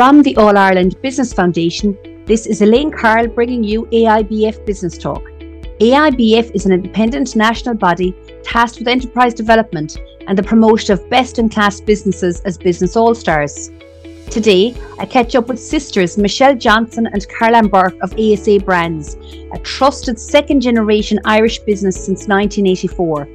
From the All Ireland Business Foundation, this is Elaine Carroll bringing you AIBF Business Talk. AIBF is an independent national body tasked with enterprise development and the promotion of best in class businesses as business all stars. Today, I catch up with sisters Michelle Johnson and Caroline Bourke of ASA Brands, a trusted second generation Irish business since 1984.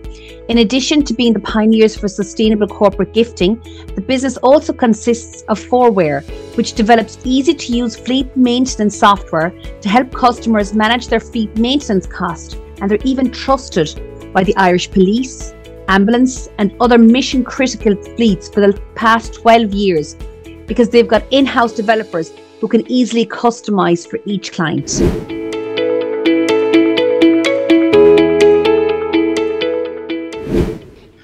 In addition to being the pioneers for sustainable corporate gifting, the business also consists of Forware, which develops easy to use fleet maintenance software to help customers manage their fleet maintenance cost, and they're even trusted by the Irish Police, ambulance, and other mission critical fleets for the past 12 years because they've got in house developers who can easily customize for each client.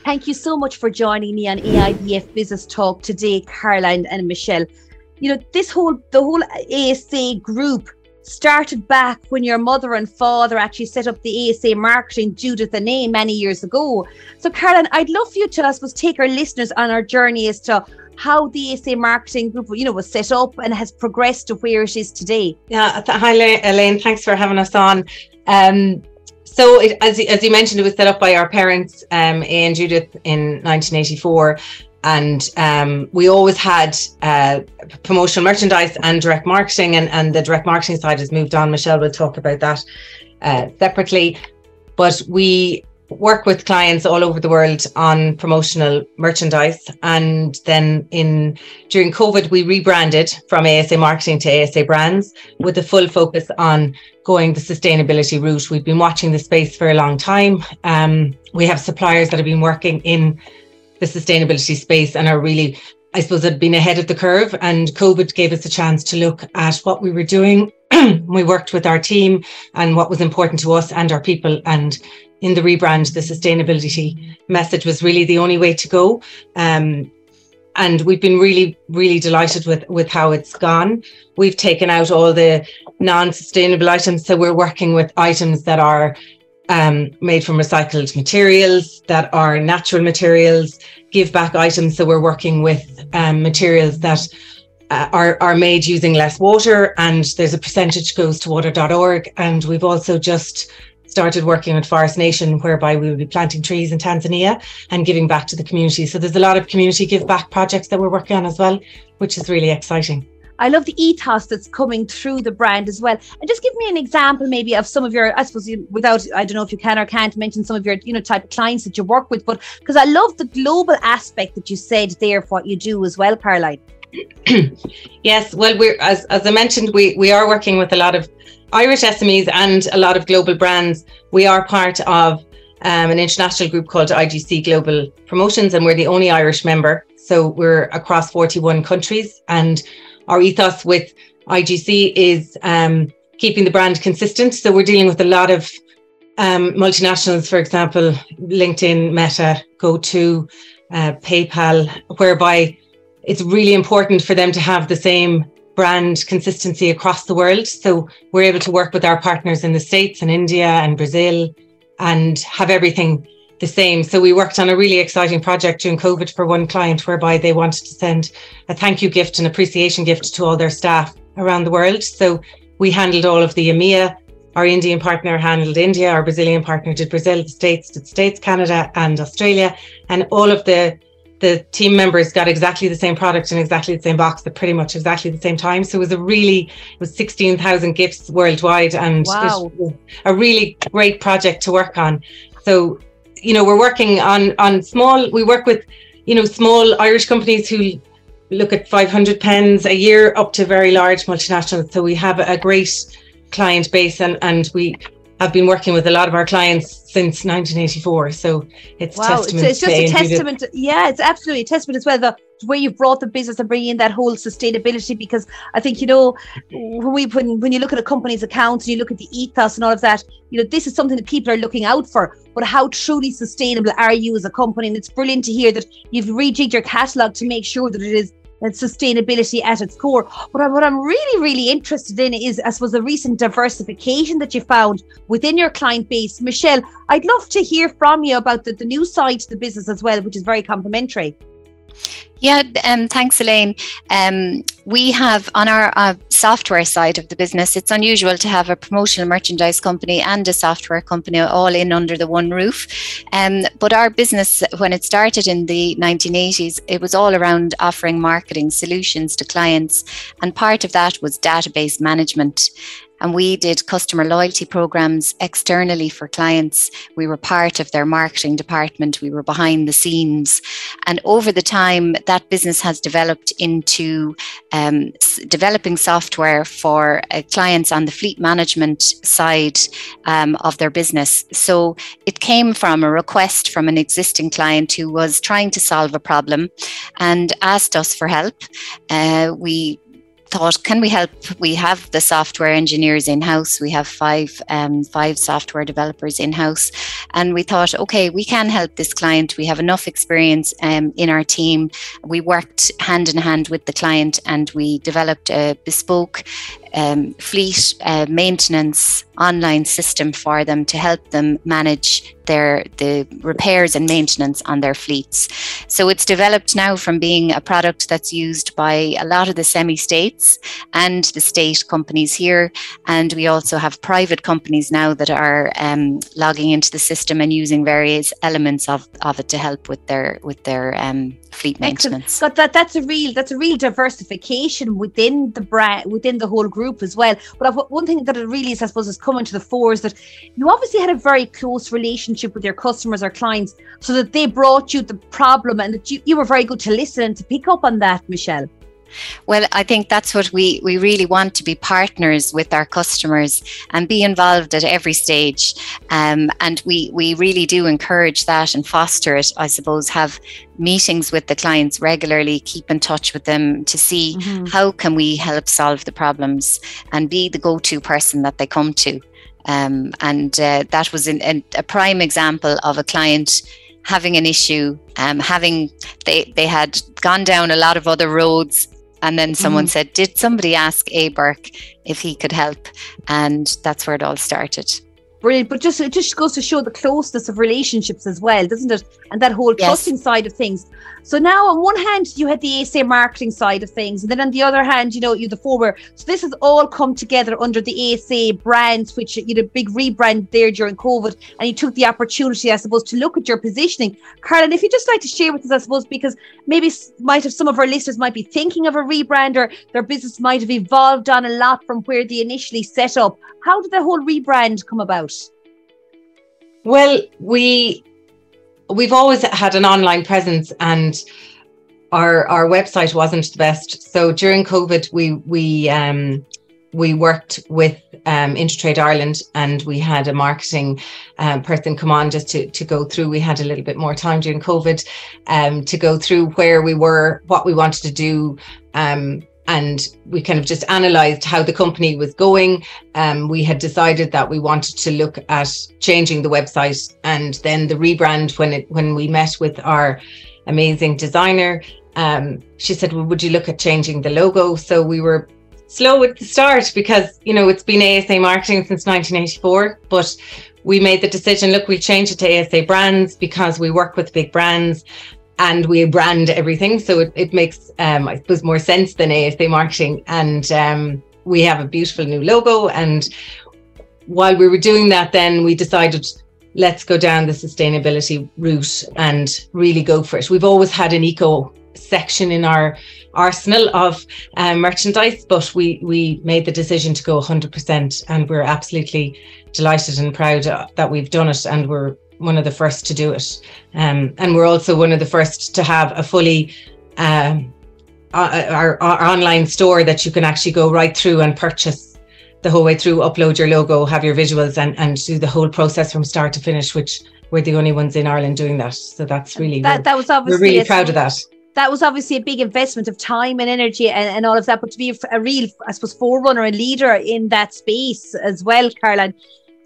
Thank you so much for joining me on AIBF Business Talk today, Caroline and Michelle. You know, this whole the whole ASA group started back when your mother and father actually set up the ASA marketing Judith and A many years ago. So, Caroline, I'd love for you to, I suppose, take our listeners on our journey as to how the ASA marketing group, you know, was set up and has progressed to where it is today. Yeah, hi Elaine, thanks for having us on. Um, so, it, as as you mentioned, it was set up by our parents, um, A and Judith, in 1984, and um, we always had uh, promotional merchandise and direct marketing, and and the direct marketing side has moved on. Michelle will talk about that uh, separately, but we work with clients all over the world on promotional merchandise. And then in during covid we rebranded from asa marketing to asa brands with a full focus on going the sustainability route. We've been watching the space for a long time. Um, we have suppliers that have been working in the sustainability space and are really I suppose had been ahead of the curve. And COVID gave us a chance to look at what we were doing. we worked with our team and what was important to us and our people and in the rebrand, the sustainability message was really the only way to go. Um, and we've been really, really delighted with with how it's gone. We've taken out all the non-sustainable items, so we're working with items that are um, made from recycled materials, that are natural materials, give back items. So we're working with um, materials that uh, are, are made using less water and there's a percentage goes to water.org. And we've also just started working with Forest Nation, whereby we will be planting trees in Tanzania and giving back to the community. So there's a lot of community give back projects that we're working on as well, which is really exciting. I love the ethos that's coming through the brand as well. And just give me an example, maybe, of some of your, I suppose, you, without, I don't know if you can or can't mention some of your, you know, type of clients that you work with, but because I love the global aspect that you said there for what you do as well, Caroline. yes, well, we're as as I mentioned, we we are working with a lot of Irish SMEs and a lot of global brands. We are part of um, an international group called IGC Global Promotions, and we're the only Irish member. So we're across 41 countries, and our ethos with IGC is um, keeping the brand consistent. So we're dealing with a lot of um, multinationals, for example, LinkedIn, Meta, GoTo, uh, PayPal, whereby it's really important for them to have the same brand consistency across the world. So we're able to work with our partners in the States and India and Brazil and have everything the same. So we worked on a really exciting project during COVID for one client whereby they wanted to send a thank you gift and appreciation gift to all their staff around the world. So we handled all of the EMEA. Our Indian partner handled India, our Brazilian partner did Brazil, the States did States, Canada, and Australia. And all of the the team members got exactly the same product in exactly the same box at pretty much exactly the same time. So it was a really, it was 16,000 gifts worldwide and wow. a really great project to work on. So, you know, we're working on, on small, we work with, you know, small Irish companies who look at 500 pens a year up to very large multinationals. So we have a great client base and, and we have been working with a lot of our clients since 1984. So it's wow, testament it's, it's just a testament. To, yeah, it's absolutely a testament as well. The, the way you've brought the business and bringing in that whole sustainability, because I think you know when we when when you look at a company's accounts and you look at the ethos and all of that, you know this is something that people are looking out for. But how truly sustainable are you as a company? And it's brilliant to hear that you've rejigged your catalogue to make sure that it is and sustainability at its core. I, what I'm really, really interested in is, I suppose, the recent diversification that you found within your client base. Michelle, I'd love to hear from you about the, the new side to the business as well, which is very complementary. Yeah, um, thanks, Elaine. Um, we have on our uh, software side of the business, it's unusual to have a promotional merchandise company and a software company all in under the one roof. Um, but our business, when it started in the 1980s, it was all around offering marketing solutions to clients. And part of that was database management. And we did customer loyalty programs externally for clients. We were part of their marketing department, we were behind the scenes. And over the time, that business has developed into um, developing software for uh, clients on the fleet management side um, of their business. So it came from a request from an existing client who was trying to solve a problem and asked us for help. Uh, we thought, can we help? We have the software engineers in house. We have five um, five software developers in house, and we thought, okay, we can help this client. We have enough experience um, in our team. We worked hand in hand with the client, and we developed a bespoke um, fleet uh, maintenance online system for them to help them manage their the repairs and maintenance on their fleets. So it's developed now from being a product that's used by a lot of the semi-states and the state companies here, and we also have private companies now that are um, logging into the system and using various elements of, of it to help with their with their um, fleet maintenance. But that that's a real that's a real diversification within the brand within the whole group as well. But one thing that it really is, I suppose, is coming to the fore is that you obviously had a very close relationship with your customers or clients, so that they brought you the problem and that you, you were very good to listen and to pick up on that, Michelle. Well, I think that's what we, we really want to be partners with our customers and be involved at every stage. Um, and we, we really do encourage that and foster it, I suppose, have meetings with the clients regularly, keep in touch with them to see mm-hmm. how can we help solve the problems and be the go-to person that they come to. Um, and uh, that was in, in a prime example of a client having an issue um, having they they had gone down a lot of other roads and then someone mm. said, Did somebody ask A Burke if he could help? And that's where it all started. Brilliant. But just it just goes to show the closeness of relationships as well, doesn't it? And that whole yes. trusting side of things. So now on one hand you had the ASA marketing side of things, and then on the other hand, you know, you the forward. So this has all come together under the ASA brands, which you did a big rebrand there during COVID, and you took the opportunity, I suppose, to look at your positioning. Caroline, if you just like to share with us, I suppose, because maybe might have some of our listeners might be thinking of a rebrand or their business might have evolved on a lot from where they initially set up. How did the whole rebrand come about? Well, we we've always had an online presence and our our website wasn't the best. So during COVID, we we um, we worked with um, Intertrade Ireland and we had a marketing um, person come on just to, to go through. We had a little bit more time during COVID um, to go through where we were, what we wanted to do, um, and we kind of just analyzed how the company was going. Um, we had decided that we wanted to look at changing the website, and then the rebrand. When it when we met with our amazing designer, um, she said, "Well, would you look at changing the logo?" So we were slow at the start because you know it's been ASA marketing since 1984, but we made the decision look we'll change it to asa brands because we work with big brands and we brand everything. So it, it makes, um, I suppose, more sense than ASA marketing. And um, we have a beautiful new logo. And while we were doing that, then we decided let's go down the sustainability route and really go for it. We've always had an eco section in our arsenal of um, merchandise, but we we made the decision to go 100%, and we're absolutely delighted and proud that we've done it, and we're one of the first to do it. Um, and we're also one of the first to have a fully um, our, our online store that you can actually go right through and purchase the whole way through, upload your logo, have your visuals, and, and do the whole process from start to finish, which we're the only ones in Ireland doing that. So that's really that, that was obviously we're really proud of that. That was obviously a big investment of time and energy and, and all of that, but to be a, a real, I suppose, forerunner and leader in that space as well, Caroline.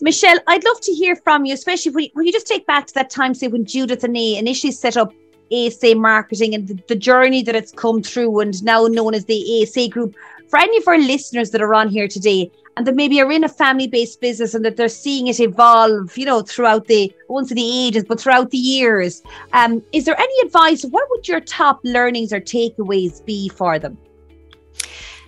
Michelle, I'd love to hear from you, especially when you, when you just take back to that time, say when Judith and A initially set up ASA marketing and the, the, journey that it's come through and now known as the ASA group. For any of our listeners that are on here today and that maybe are in a family-based business and that they're seeing it evolve, you know, throughout the once in the ages, but throughout the years. Um, is there any advice? What would your top learnings or takeaways be for them?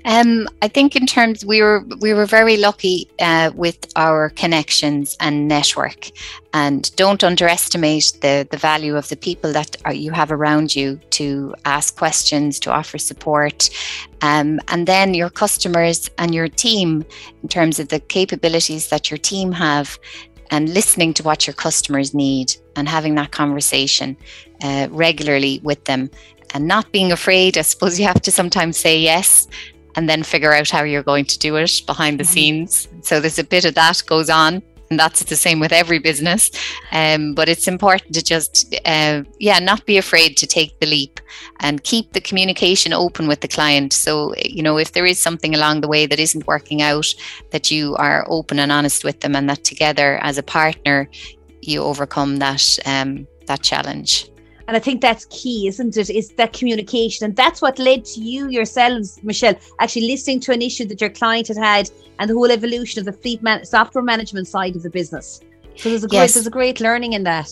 Um, I think in terms we were we were very lucky uh, with our connections and network, and don't underestimate the the value of the people that are, you have around you to ask questions, to offer support, um, and then your customers and your team in terms of the capabilities that your team have, and listening to what your customers need and having that conversation uh, regularly with them and not being afraid. I suppose you have to sometimes say yes and then figure out how you're going to do it behind the mm-hmm. scenes. So there's a bit of that goes on. And that's the same with every business. Um, but it's important to just, uh, yeah, not be afraid to take the leap and keep the communication open with the client. So, you know, if there is something along the way that isn't working out, that you are open and honest with them and that together as a partner, you overcome that, um, that challenge. And I think that's key, isn't it? Is that communication. And that's what led to you yourselves, Michelle, actually listening to an issue that your client had had and the whole evolution of the fleet man- software management side of the business. So there's a great, there's a great learning in that.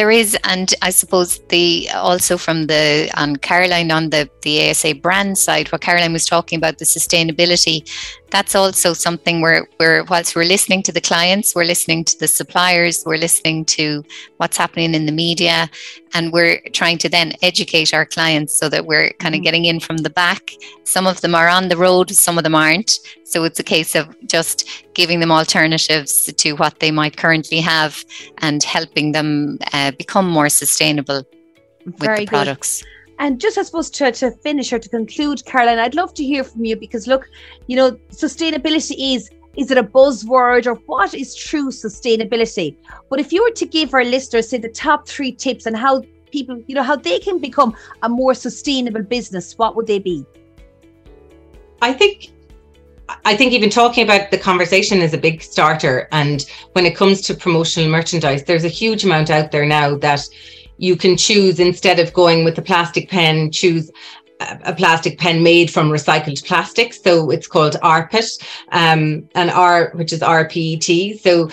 There is, and I suppose the also from the on Caroline on the the ASA brand side, what Caroline was talking about the sustainability that's also something where we're whilst we're listening to the clients we're listening to the suppliers we're listening to what's happening in the media and we're trying to then educate our clients so that we're kind of mm-hmm. getting in from the back some of them are on the road some of them aren't so it's a case of just giving them alternatives to what they might currently have and helping them uh, become more sustainable with Very the products good. And just, I suppose, to, to finish or to conclude, Caroline, I'd love to hear from you because, look, you know, sustainability is is it a buzzword or what is true sustainability? But if you were to give our listeners, say, the top three tips on how people, you know, how they can become a more sustainable business, what would they be? I think I think even talking about the conversation is a big starter. And when it comes to promotional merchandise, there's a huge amount out there now that you can choose instead of going with the plastic pen, choose a plastic pen made from recycled plastic. So it's called RPET, um, and R, which is RPET. So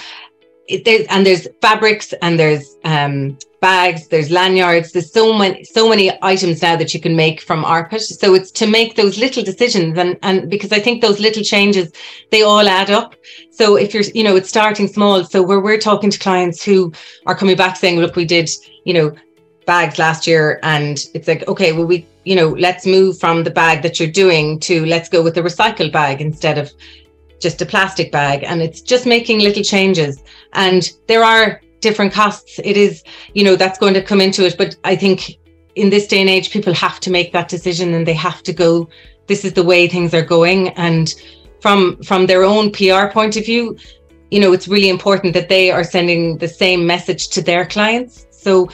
it, there, and there's fabrics and there's um, bags, there's lanyards. There's so many, so many items now that you can make from RPET. So it's to make those little decisions, and and because I think those little changes, they all add up. So if you're, you know, it's starting small. So where we're talking to clients who are coming back saying, look, we did, you know, bags last year, and it's like, okay, well, we, you know, let's move from the bag that you're doing to let's go with the recycled bag instead of just a plastic bag and it's just making little changes. And there are different costs. It is you know that's going to come into it but i think in this day and age people have to make that decision and they have to go this is the way things are going. And from from their own pr point of view you know it's really important that they are sending the same message to their clients. So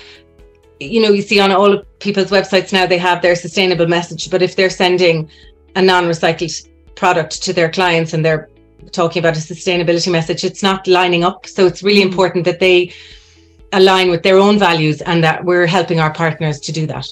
you know you see on all of people's websites now they have their sustainable message but if they're sending a non-recycled product to their clients and they're talking about a sustainability message, it's not lining up. So it's really mm. important that they align with their own values and that we're helping our partners to do that.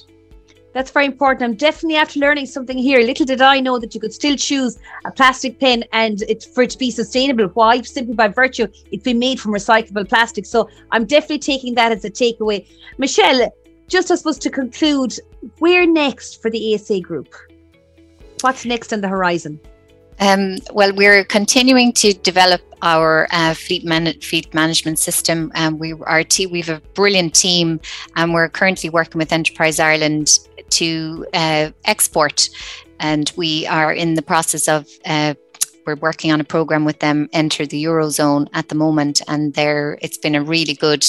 That's very important. I'm definitely after learning something here. Little did I know that you could still choose a plastic pen and it's for it to be sustainable. Why? Simply by virtue it's been made from recyclable plastic. So I'm definitely taking that as a takeaway. Michelle, just I suppose to conclude, where next for the ASA group? What's next on the horizon? Um, well, we're continuing to develop our uh, fleet, man- fleet management system. Um, we our te- we have a brilliant team, and we're currently working with Enterprise Ireland to uh, export, and we are in the process of uh, we're working on a program with them enter the eurozone at the moment and there it's been a really good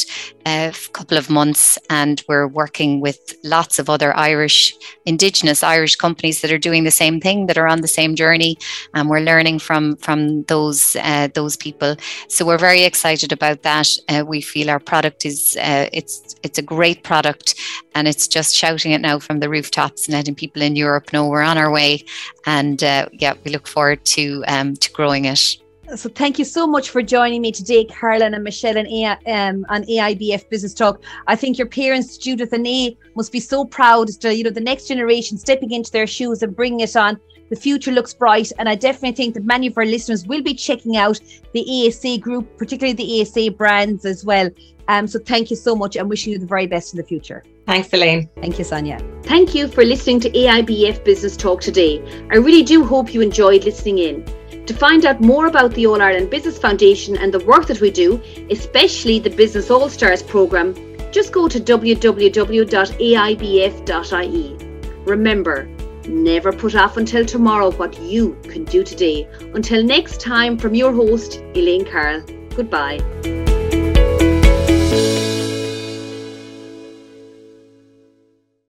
uh, couple of months and we're working with lots of other irish indigenous irish companies that are doing the same thing that are on the same journey and we're learning from from those uh, those people. So we're very excited about that. Uh, we feel our product is uh, it's it's a great product and it's just shouting it now from the rooftops and letting people in europe know we're on our way. And uh, yeah we look forward to um, um, to growing it. So thank you so much for joining me today, Caroline and Michelle and AI, um, on AIBF Business Talk. I think your parents, Judith and A, must be so proud to you know the next generation stepping into their shoes and bringing it on. The future looks bright, and I definitely think that many of our listeners will be checking out the ASA group, particularly the ASA brands as well. Um, so thank you so much, and wishing you the very best in the future. Thanks, Elaine. Thank you, Sonia. Thank you for listening to AIBF Business Talk today. I really do hope you enjoyed listening in. To find out more about the All Ireland Business Foundation and the work that we do, especially the Business All Stars programme, just go to www.aibf.ie. Remember, never put off until tomorrow what you can do today. Until next time, from your host, Elaine Carroll. Goodbye.